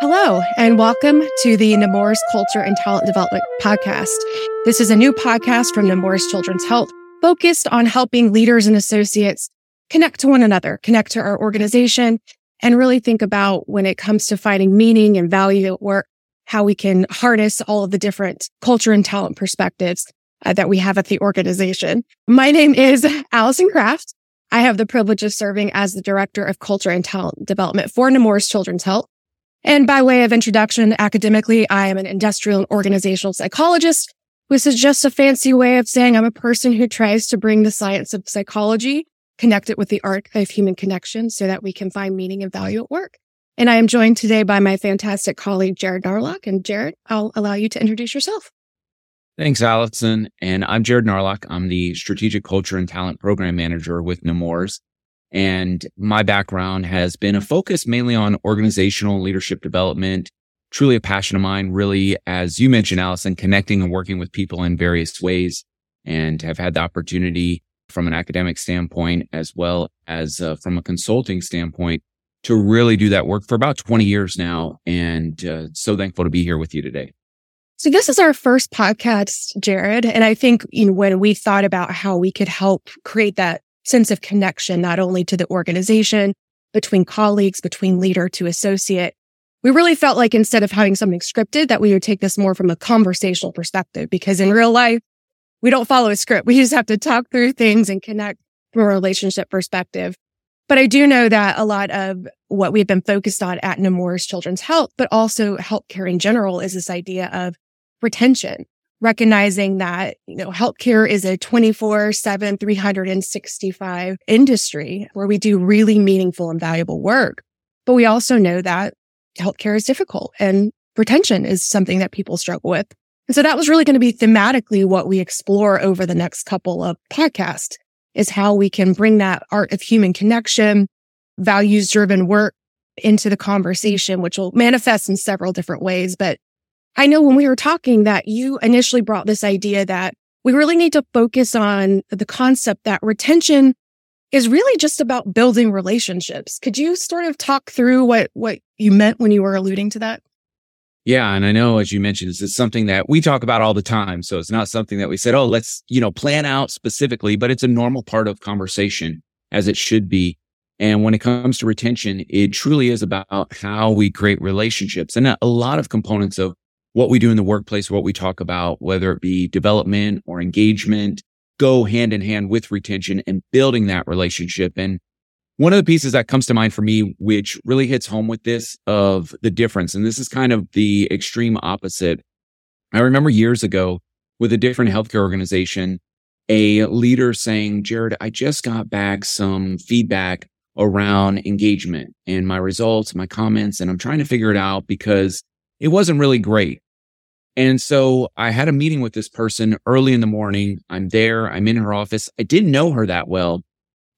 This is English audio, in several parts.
Hello, and welcome to the Nemours Culture and Talent Development Podcast. This is a new podcast from Nemours Children's Health focused on helping leaders and associates connect to one another, connect to our organization, and really think about when it comes to finding meaning and value at work, how we can harness all of the different culture and talent perspectives uh, that we have at the organization. My name is Allison Kraft. I have the privilege of serving as the Director of Culture and Talent Development for Nemours Children's Health. And by way of introduction, academically, I am an industrial and organizational psychologist, which is just a fancy way of saying I'm a person who tries to bring the science of psychology, connect it with the art of human connection so that we can find meaning and value at work. And I am joined today by my fantastic colleague, Jared Narlock. And Jared, I'll allow you to introduce yourself. Thanks, Allison. And I'm Jared Narlock. I'm the Strategic Culture and Talent Program Manager with Nemours. And my background has been a focus mainly on organizational leadership development, truly a passion of mine, really, as you mentioned, Allison, connecting and working with people in various ways and have had the opportunity from an academic standpoint as well as uh, from a consulting standpoint to really do that work for about 20 years now. And uh, so thankful to be here with you today. So this is our first podcast, Jared. And I think, you know, when we thought about how we could help create that sense of connection, not only to the organization, between colleagues, between leader to associate. We really felt like instead of having something scripted, that we would take this more from a conversational perspective, because in real life, we don't follow a script. We just have to talk through things and connect from a relationship perspective. But I do know that a lot of what we've been focused on at Nemours Children's Health, but also healthcare in general is this idea of retention recognizing that, you know, healthcare is a 24 7, 365 industry where we do really meaningful and valuable work. But we also know that healthcare is difficult and retention is something that people struggle with. And so that was really going to be thematically what we explore over the next couple of podcasts is how we can bring that art of human connection, values driven work into the conversation, which will manifest in several different ways. But I know when we were talking that you initially brought this idea that we really need to focus on the concept that retention is really just about building relationships. Could you sort of talk through what, what you meant when you were alluding to that? Yeah. And I know, as you mentioned, it's something that we talk about all the time. So it's not something that we said, Oh, let's, you know, plan out specifically, but it's a normal part of conversation as it should be. And when it comes to retention, it truly is about how we create relationships and a lot of components of what we do in the workplace, what we talk about, whether it be development or engagement, go hand in hand with retention and building that relationship. And one of the pieces that comes to mind for me, which really hits home with this of the difference, and this is kind of the extreme opposite. I remember years ago with a different healthcare organization, a leader saying, Jared, I just got back some feedback around engagement and my results, my comments, and I'm trying to figure it out because it wasn't really great. And so I had a meeting with this person early in the morning. I'm there. I'm in her office. I didn't know her that well.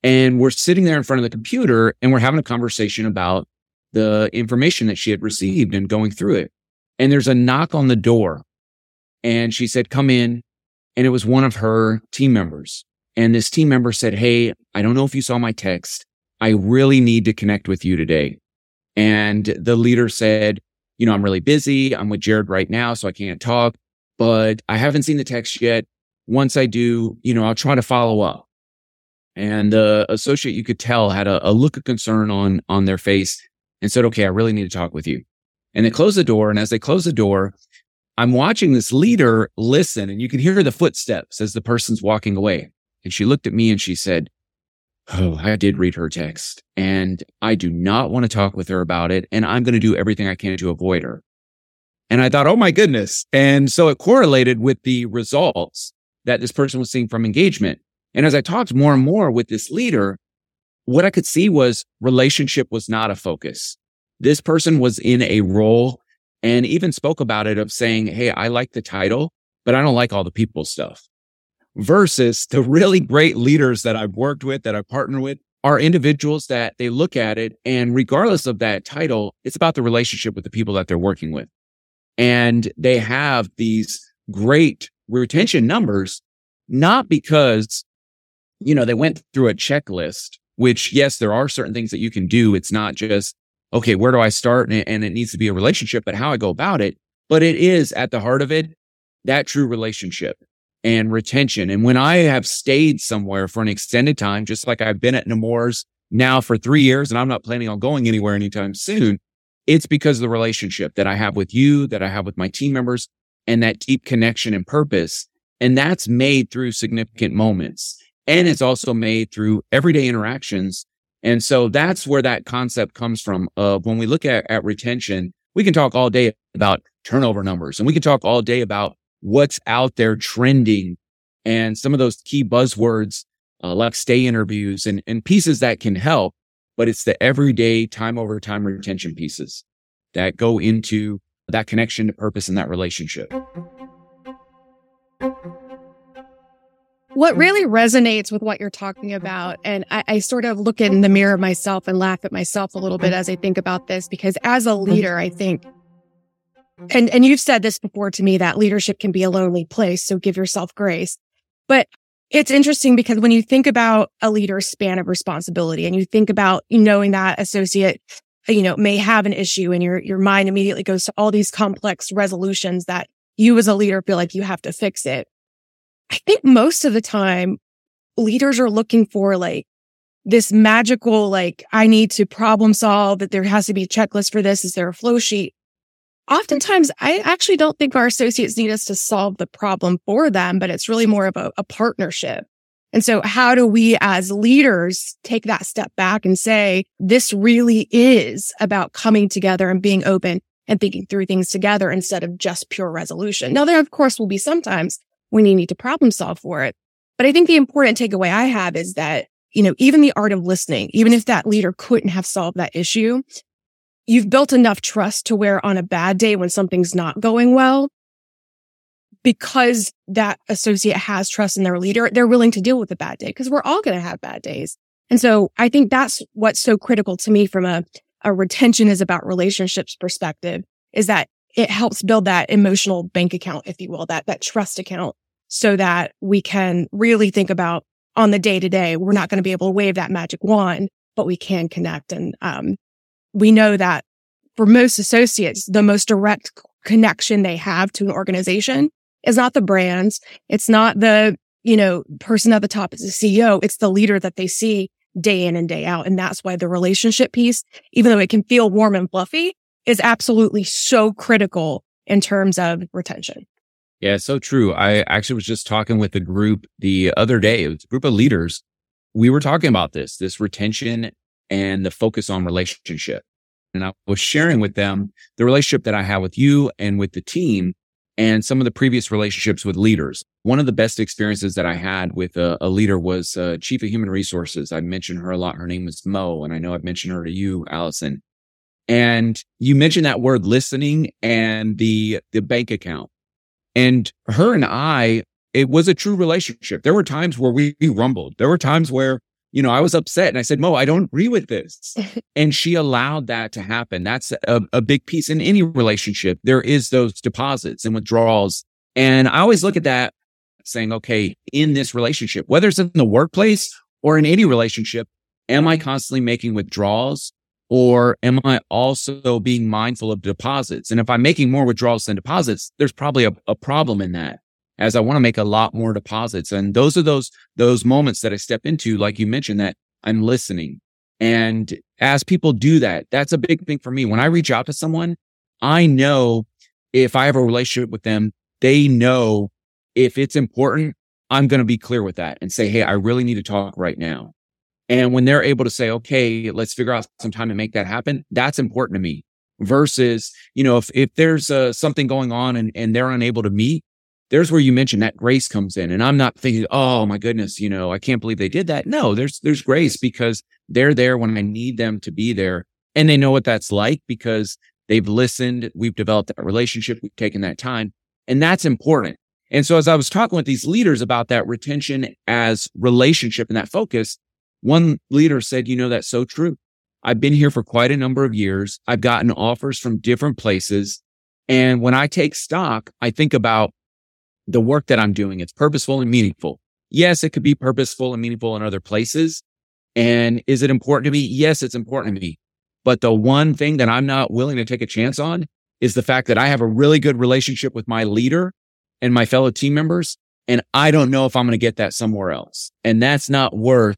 And we're sitting there in front of the computer and we're having a conversation about the information that she had received and going through it. And there's a knock on the door. And she said, come in. And it was one of her team members. And this team member said, Hey, I don't know if you saw my text. I really need to connect with you today. And the leader said, you know, I'm really busy. I'm with Jared right now, so I can't talk, but I haven't seen the text yet. Once I do, you know, I'll try to follow up. And the associate, you could tell, had a, a look of concern on, on their face and said, okay, I really need to talk with you. And they closed the door. And as they closed the door, I'm watching this leader listen and you can hear the footsteps as the person's walking away. And she looked at me and she said, Oh, I did read her text and I do not want to talk with her about it. And I'm going to do everything I can to avoid her. And I thought, oh my goodness. And so it correlated with the results that this person was seeing from engagement. And as I talked more and more with this leader, what I could see was relationship was not a focus. This person was in a role and even spoke about it of saying, Hey, I like the title, but I don't like all the people stuff versus the really great leaders that I've worked with, that I partner with are individuals that they look at it and regardless of that title, it's about the relationship with the people that they're working with. And they have these great retention numbers, not because, you know, they went through a checklist, which yes, there are certain things that you can do. It's not just, okay, where do I start? And, it needs to be a relationship, but how I go about it. But it is at the heart of it, that true relationship and retention. And when I have stayed somewhere for an extended time, just like I've been at Nemours now for three years, and I'm not planning on going anywhere anytime soon, it's because of the relationship that I have with you, that I have with my team members, and that deep connection and purpose. And that's made through significant moments. And it's also made through everyday interactions. And so that's where that concept comes from of when we look at, at retention, we can talk all day about turnover numbers and we can talk all day about what's out there trending and some of those key buzzwords uh, like stay interviews and, and pieces that can help. But it's the everyday time over time retention pieces that go into that connection to purpose and that relationship. What really resonates with what you're talking about, and I, I, sort of look in the mirror myself and laugh at myself a little bit as I think about this, because as a leader, I think, Mm-hmm. and, and you've said this before to me that leadership can be a lonely place. So give yourself grace. But it's interesting because when you think about a leader's span of responsibility and you think about knowing that associate you know, may have an issue and your, your mind immediately goes to all these complex resolutions that you as a leader feel like you have to fix it. I think most of the time leaders are looking for like this magical, like, I need to problem solve that there has to be a checklist for this. Is there a flow sheet? Oftentimes, I actually don't think our associates need us to solve the problem for them, but it's really more of a, a partnership. And so how do we as leaders take that step back and say, this really is about coming together and being open and thinking through things together instead of just pure resolution. Now, there of course will be sometimes when you need to problem solve for it. But I think the important takeaway I have is that, you know, even the art of listening, even if that leader couldn't have solved that issue, you've built enough trust to where on a bad day when something's not going well, because that associate has trust in their leader, they're willing to deal with a bad day because we're all going to have bad days. And so I think that's what's so critical to me from a, a retention is about relationships perspective is that it helps build that emotional bank account, if you will, that, that trust account so that we can really think about on the day to day. We're not going to be able to wave that magic wand, but we can connect. And, um, we know that for most associates, the most direct connection they have to an organization is not the brands. It's not the, you know, person at the top is the CEO. It's the leader that they see day in and day out. And that's why the relationship piece, even though it can feel warm and fluffy, is absolutely so critical in terms of retention. Yeah, so true. I actually was just talking with a group the other day. It was a group of leaders. We were talking about this, this retention and the focus on relationship. And I was sharing with them the relationship that I have with you and with the team and some of the previous relationships with leaders. One of the best experiences that I had with a, a leader was uh, chief of human resources. I mentioned her a lot. Her name was Mo, and I know I've mentioned her to you, Allison. And you mentioned that word listening and the the bank account. And her and I, it was a true relationship. There were times where we, we rumbled. There were times where you know, I was upset and I said, Mo, I don't agree with this. and she allowed that to happen. That's a, a big piece in any relationship. There is those deposits and withdrawals. And I always look at that saying, okay, in this relationship, whether it's in the workplace or in any relationship, am I constantly making withdrawals or am I also being mindful of deposits? And if I'm making more withdrawals than deposits, there's probably a, a problem in that as I want to make a lot more deposits. And those are those, those moments that I step into, like you mentioned, that I'm listening. And as people do that, that's a big thing for me. When I reach out to someone, I know if I have a relationship with them, they know if it's important, I'm going to be clear with that and say, Hey, I really need to talk right now. And when they're able to say, okay, let's figure out some time to make that happen, that's important to me versus, you know, if, if there's uh, something going on and, and they're unable to meet, there's where you mentioned that grace comes in. And I'm not thinking, oh my goodness, you know, I can't believe they did that. No, there's, there's grace because they're there when I need them to be there. And they know what that's like because they've listened. We've developed that relationship. We've taken that time and that's important. And so as I was talking with these leaders about that retention as relationship and that focus, one leader said, you know, that's so true. I've been here for quite a number of years. I've gotten offers from different places. And when I take stock, I think about the work that I'm doing. It's purposeful and meaningful. Yes, it could be purposeful and meaningful in other places. And is it important to me? Yes, it's important to me. But the one thing that I'm not willing to take a chance on is the fact that I have a really good relationship with my leader and my fellow team members. And I don't know if I'm going to get that somewhere else. And that's not worth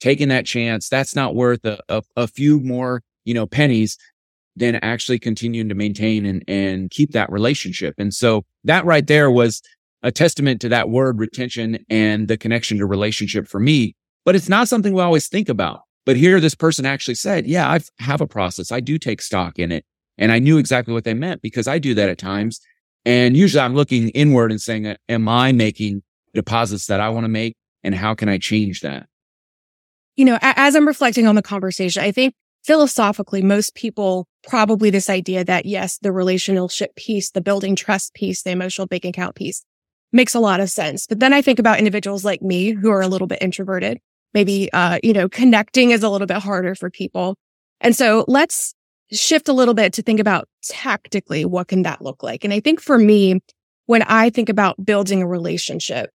taking that chance. That's not worth a, a, a few more, you know, pennies than actually continuing to maintain and, and keep that relationship. And so that right there was a testament to that word retention and the connection to relationship for me. But it's not something we always think about. But here this person actually said, yeah, I have a process. I do take stock in it. And I knew exactly what they meant because I do that at times. And usually I'm looking inward and saying, am I making deposits that I want to make? And how can I change that? You know, as I'm reflecting on the conversation, I think philosophically, most people probably this idea that yes, the relationship piece, the building trust piece, the emotional bank account piece makes a lot of sense. But then I think about individuals like me who are a little bit introverted. Maybe, uh, you know, connecting is a little bit harder for people. And so let's shift a little bit to think about tactically what can that look like? And I think for me, when I think about building a relationship,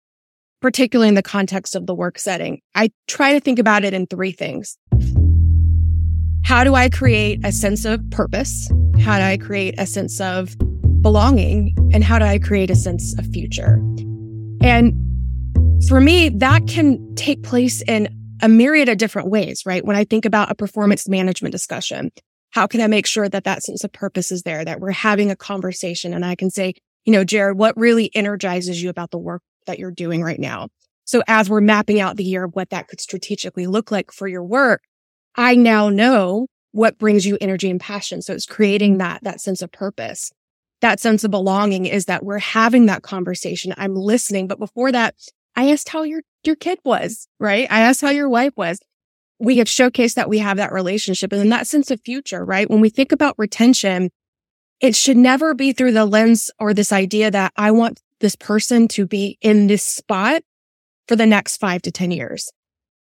particularly in the context of the work setting, I try to think about it in three things. How do I create a sense of purpose? How do I create a sense of belonging? And how do I create a sense of future? And for me, that can take place in a myriad of different ways, right? When I think about a performance management discussion, how can I make sure that that sense of purpose is there, that we're having a conversation and I can say, you know, Jared, what really energizes you about the work that you're doing right now? So as we're mapping out the year of what that could strategically look like for your work, I now know what brings you energy and passion. So it's creating that, that sense of purpose. That sense of belonging is that we're having that conversation. I'm listening. But before that, I asked how your, your kid was, right? I asked how your wife was. We have showcased that we have that relationship and then that sense of future, right? When we think about retention, it should never be through the lens or this idea that I want this person to be in this spot for the next five to 10 years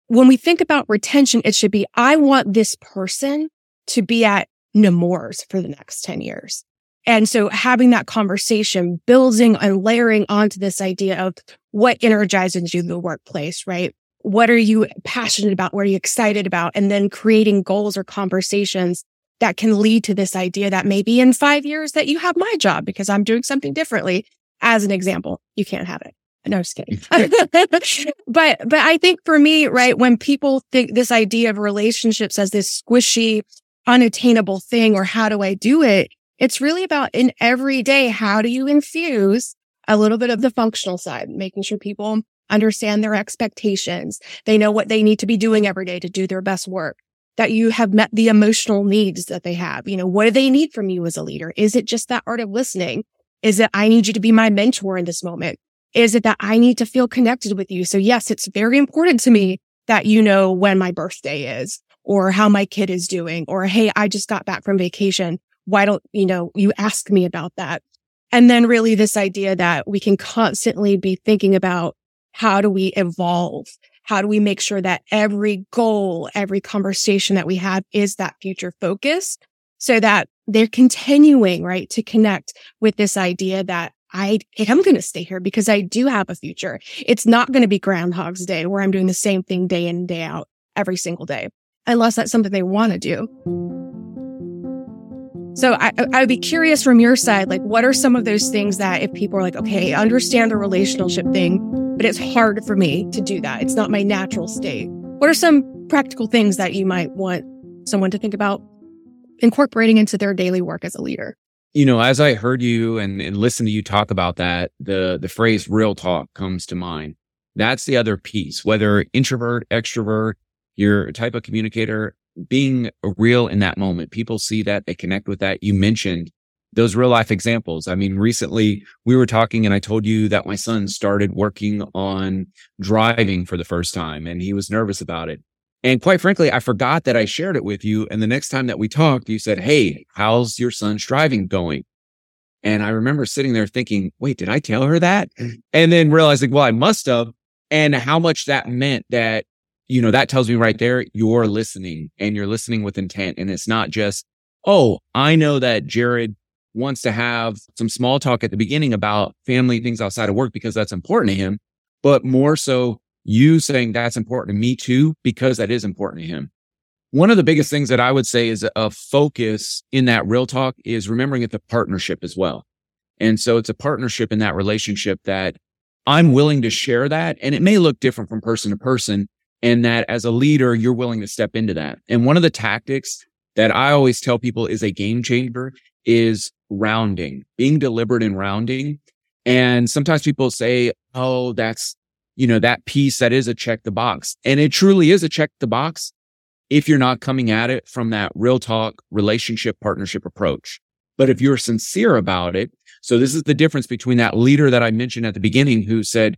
when we think about retention, it should be, I want this person to be at Nemours for the next 10 years. And so having that conversation, building and layering onto this idea of what energizes you in the workplace, right? What are you passionate about? What are you excited about? And then creating goals or conversations that can lead to this idea that maybe in five years that you have my job because I'm doing something differently. As an example, you can't have it. No, just kidding. but, but I think for me, right, when people think this idea of relationships as this squishy, unattainable thing, or how do I do it? It's really about in every day, how do you infuse a little bit of the functional side, making sure people understand their expectations. They know what they need to be doing every day to do their best work. That you have met the emotional needs that they have. You know, what do they need from you as a leader? Is it just that art of listening? Is it, I need you to be my mentor in this moment? Is it that I need to feel connected with you? So yes, it's very important to me that you know when my birthday is or how my kid is doing or, Hey, I just got back from vacation. Why don't, you know, you ask me about that? And then really this idea that we can constantly be thinking about how do we evolve? How do we make sure that every goal, every conversation that we have is that future focus so that they're continuing, right, to connect with this idea that I am going to stay here because I do have a future. It's not going to be Groundhog's Day where I'm doing the same thing day in day out every single day, unless that's something they want to do. So I, I would be curious from your side, like, what are some of those things that if people are like, okay, understand the relationship thing, but it's hard for me to do that. It's not my natural state. What are some practical things that you might want someone to think about incorporating into their daily work as a leader? You know, as I heard you and, and listen to you talk about that, the the phrase real talk comes to mind. That's the other piece, whether introvert, extrovert, you're a type of communicator, being real in that moment. People see that, they connect with that. You mentioned those real life examples. I mean, recently we were talking and I told you that my son started working on driving for the first time and he was nervous about it. And quite frankly, I forgot that I shared it with you. And the next time that we talked, you said, Hey, how's your son's driving going? And I remember sitting there thinking, wait, did I tell her that? And then realizing, well, I must have. And how much that meant that, you know, that tells me right there, you're listening and you're listening with intent. And it's not just, oh, I know that Jared wants to have some small talk at the beginning about family things outside of work because that's important to him, but more so you saying that's important to me too, because that is important to him. one of the biggest things that I would say is a focus in that real talk is remembering it's a partnership as well. And so it's a partnership in that relationship that I'm willing to share that. And it may look different from person to person. And that as a leader, you're willing to step into that. And one of the tactics that I always tell people is a game changer is rounding, being deliberate in rounding. And sometimes people say, Oh, that's, you know, that piece that is a check the box. And it truly is a check the box if you're not coming at it from that real talk relationship partnership approach. But if you're sincere about it, so this is the difference between that leader that I mentioned at the beginning who said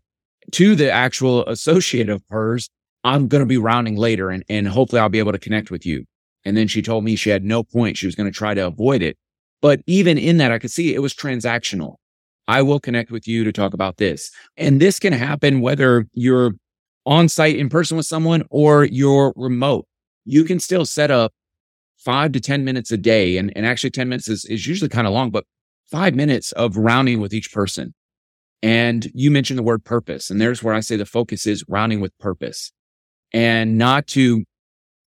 to the actual associate of hers, I'm going to be rounding later and, and hopefully I'll be able to connect with you. And then she told me she had no point. She was going to try to avoid it. But even in that, I could see it was transactional. I will connect with you to talk about this. And this can happen whether you're on site in person with someone or you're remote. You can still set up five to 10 minutes a day. And, and actually 10 minutes is, is usually kind of long, but five minutes of rounding with each person. And you mentioned the word purpose. And there's where I say the focus is rounding with purpose and not to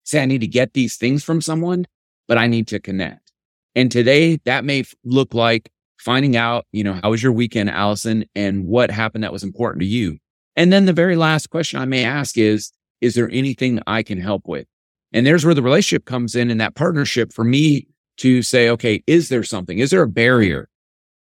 say, I need to get these things from someone, but I need to connect. And today that may look like finding out, you know, how was your weekend, Allison, and mm-hmm. what happened that was important to you. And then the very last question I may ask is, is there anything I can help with? And there's where the relationship comes in and that partnership for me to say, okay, is there something? Is there a barrier?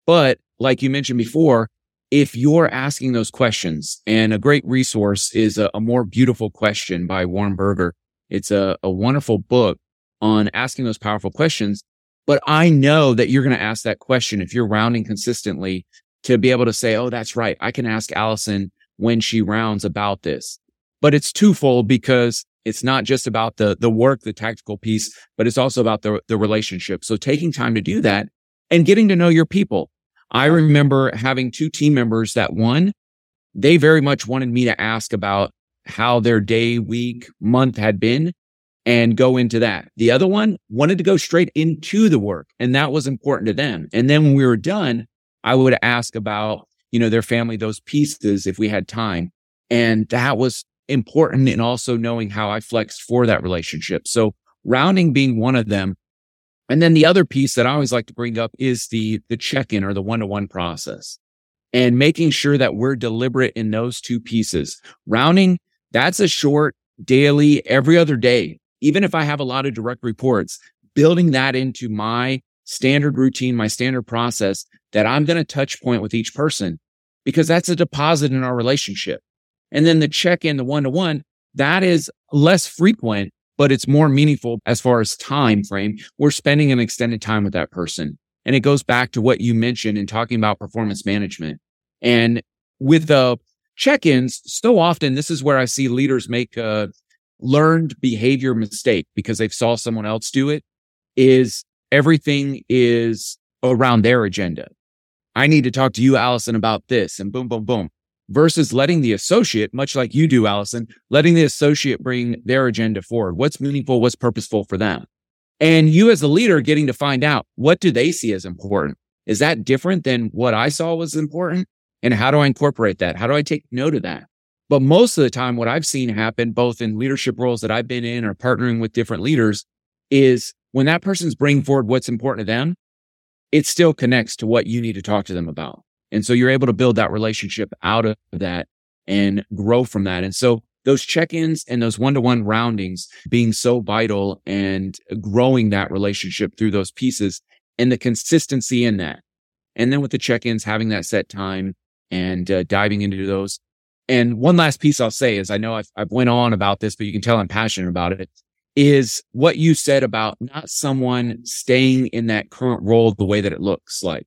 But like you mentioned before, if you're asking those questions and a great resource is a, a more beautiful question by Warren Berger. It's a, a wonderful book on asking those powerful questions. But I know that you're going to ask that question if you're rounding consistently to be able to say, Oh, that's right. I can ask Allison when she rounds about this. But it's twofold because it's not just about the, the work, the tactical piece, but it's also about the, the relationship. So taking time to do that and getting to know your people. I remember having two team members that one, they very much wanted me to ask about how their day, week, month had been and go into that. The other one wanted to go straight into the work and that was important to them. And then when we were done, I would ask about, you know, their family, those pieces if we had time. And that was important in also knowing how I flexed for that relationship. So rounding being one of them. And then the other piece that I always like to bring up is the, the check-in or the one-to-one process and making sure that we're deliberate in those two pieces. Rounding, that's a short daily, every other day. Even if I have a lot of direct reports, building that into my standard routine, my standard process that I'm going to touch point with each person because that's a deposit in our relationship. And then the check in, the one to one, that is less frequent, but it's more meaningful as far as time frame. We're spending an extended time with that person. And it goes back to what you mentioned in talking about performance management. And with the check-ins, so often this is where I see leaders make a learned behavior mistake because they've saw someone else do it is everything is around their agenda. I need to talk to you, Allison, about this and boom, boom, boom versus letting the associate, much like you do, Allison, letting the associate bring their agenda forward. What's meaningful? What's purposeful for them? And you as a leader getting to find out what do they see as important? Is that different than what I saw was important? And how do I incorporate that? How do I take note of that? But most of the time, what I've seen happen, both in leadership roles that I've been in or partnering with different leaders is when that person's bringing forward what's important to them, it still connects to what you need to talk to them about. And so you're able to build that relationship out of that and grow from that. And so those check-ins and those one-to-one roundings being so vital and growing that relationship through those pieces and the consistency in that. And then with the check-ins, having that set time and uh, diving into those. And one last piece I'll say is I know I've, I've went on about this, but you can tell I'm passionate about it is what you said about not someone staying in that current role the way that it looks like.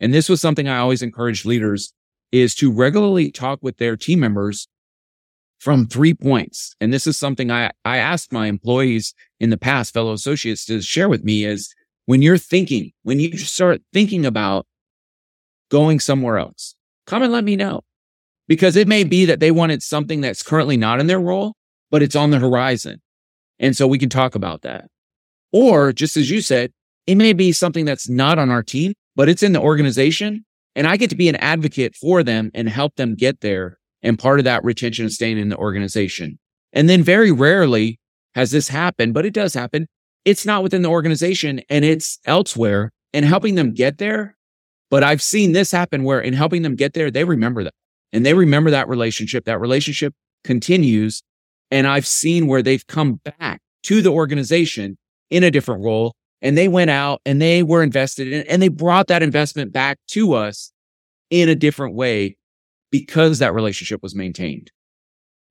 And this was something I always encourage leaders is to regularly talk with their team members from three points. And this is something I, I asked my employees in the past, fellow associates to share with me is when you're thinking, when you start thinking about going somewhere else, come and let me know because it may be that they wanted something that's currently not in their role, but it's on the horizon. And so we can talk about that. Or just as you said, it may be something that's not on our team, but it's in the organization and I get to be an advocate for them and help them get there. And part of that retention is staying in the organization. And then very rarely has this happened, but it does happen. It's not within the organization and it's elsewhere and helping them get there. But I've seen this happen where in helping them get there, they remember that and they remember that relationship. That relationship continues. And I've seen where they've come back to the organization in a different role and they went out and they were invested in and they brought that investment back to us in a different way because that relationship was maintained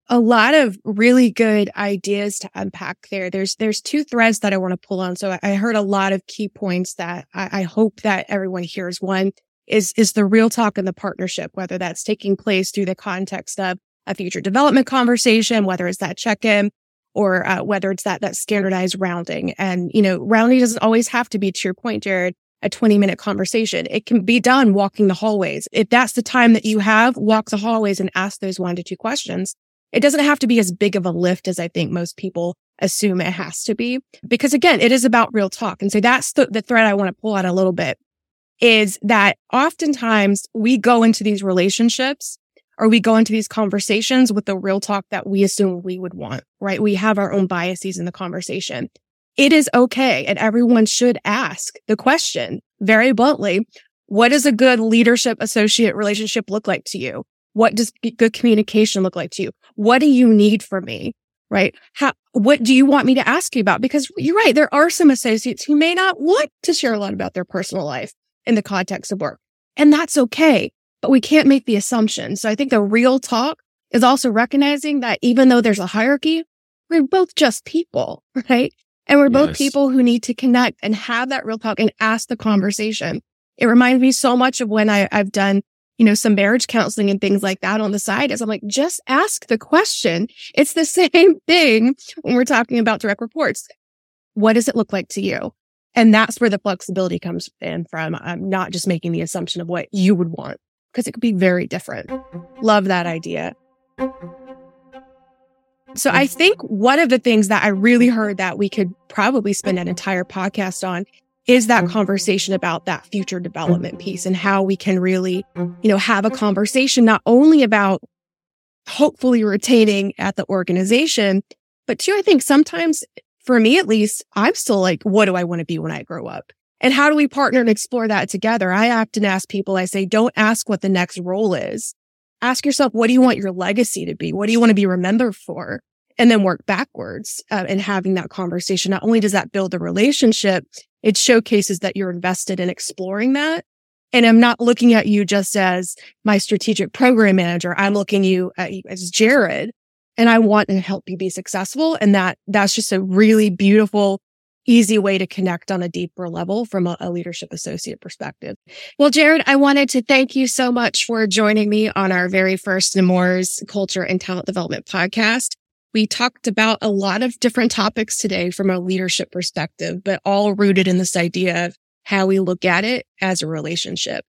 a lot of really good ideas to unpack there. There's there's two threads that I want to pull on. So I heard a lot of key points that I, I, hope that everyone hears. One is is the real talk and the partnership, whether that's taking place through the context of a future development conversation, whether it's that check-in or uh, whether it's that that standardized rounding. And you know, rounding doesn't always have to be to your point, Jared. A 20 minute conversation. It can be done walking the hallways. If that's the time that you have, walk the hallways and ask those one to two questions it doesn't have to be as big of a lift as I think most people assume it has to be. Because again, it is about real talk. And so that's the, the thread I want to pull out a little bit is that oftentimes we go into these relationships or we go into these conversations with the real talk that we assume we would want, right? We have our own biases in the conversation. It is okay. And everyone should ask the question very bluntly. What does a good leadership associate relationship look like to you? What does good communication look like to you? What do you need from me? Right? How, what do you want me to ask you about? Because you're right. There are some associates who may not want to share a lot about their personal life in the context of work. And that's okay. But we can't make the assumption. So I think the real talk is also recognizing that even though there's a hierarchy, we're both just people, right? And we're both yes. people who need to connect and have that real talk and ask the conversation. It reminds me so much of when I, have done you know, some marriage counseling and things like that on the side is I'm like, just ask the question. It's the same thing when we're talking about direct reports. What does it look like to you? And that's where the flexibility comes in from. I'm not just making the assumption of what you would want because it could be very different. Love that idea. So I think one of the things that I really heard that we could probably spend an entire podcast on is that conversation about that future development piece and how we can really, you know, have a conversation not only about hopefully retaining at the organization, but two, I think sometimes for me at least, I'm still like, what do I want to be when I grow up? And how do we partner and explore that together? I often ask people, I say, don't ask what the next role is. Ask yourself, what do you want your legacy to be? What do you want to be remembered for? And then work backwards uh, having that conversation. Not only does that build a relationship, it showcases that you're invested in exploring that. And I'm not looking at you just as my strategic program manager. I'm looking at you as Jared and I want to help you be successful. And that that's just a really beautiful, easy way to connect on a deeper level from a, a, leadership associate perspective. Well, Jared, I wanted to thank you so much for joining me on our very first Nemours Culture and Talent Development podcast. We talked about a lot of different topics today from a leadership perspective, but all rooted in this idea of how we look at it as a relationship.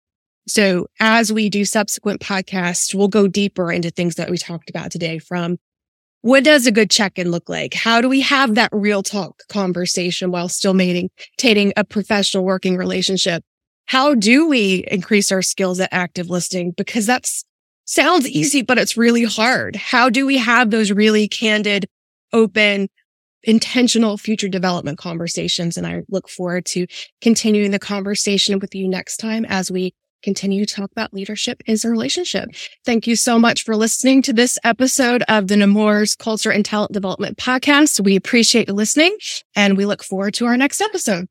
So as we do subsequent podcasts, we'll go deeper into things that we talked about today from what does a good check-in look like? How do we have that real talk conversation while still maintaining a professional working relationship? How do we increase our skills at active listening? Because that sounds easy, but it's really hard. How do we have those really candid, open, intentional future development conversations? And I look forward to continuing the conversation with you next time as we continue to talk about leadership is a relationship. Thank you so much for listening to this episode of the Nemours Culture and Talent Development Podcast. We appreciate you listening and we look forward to our next episode.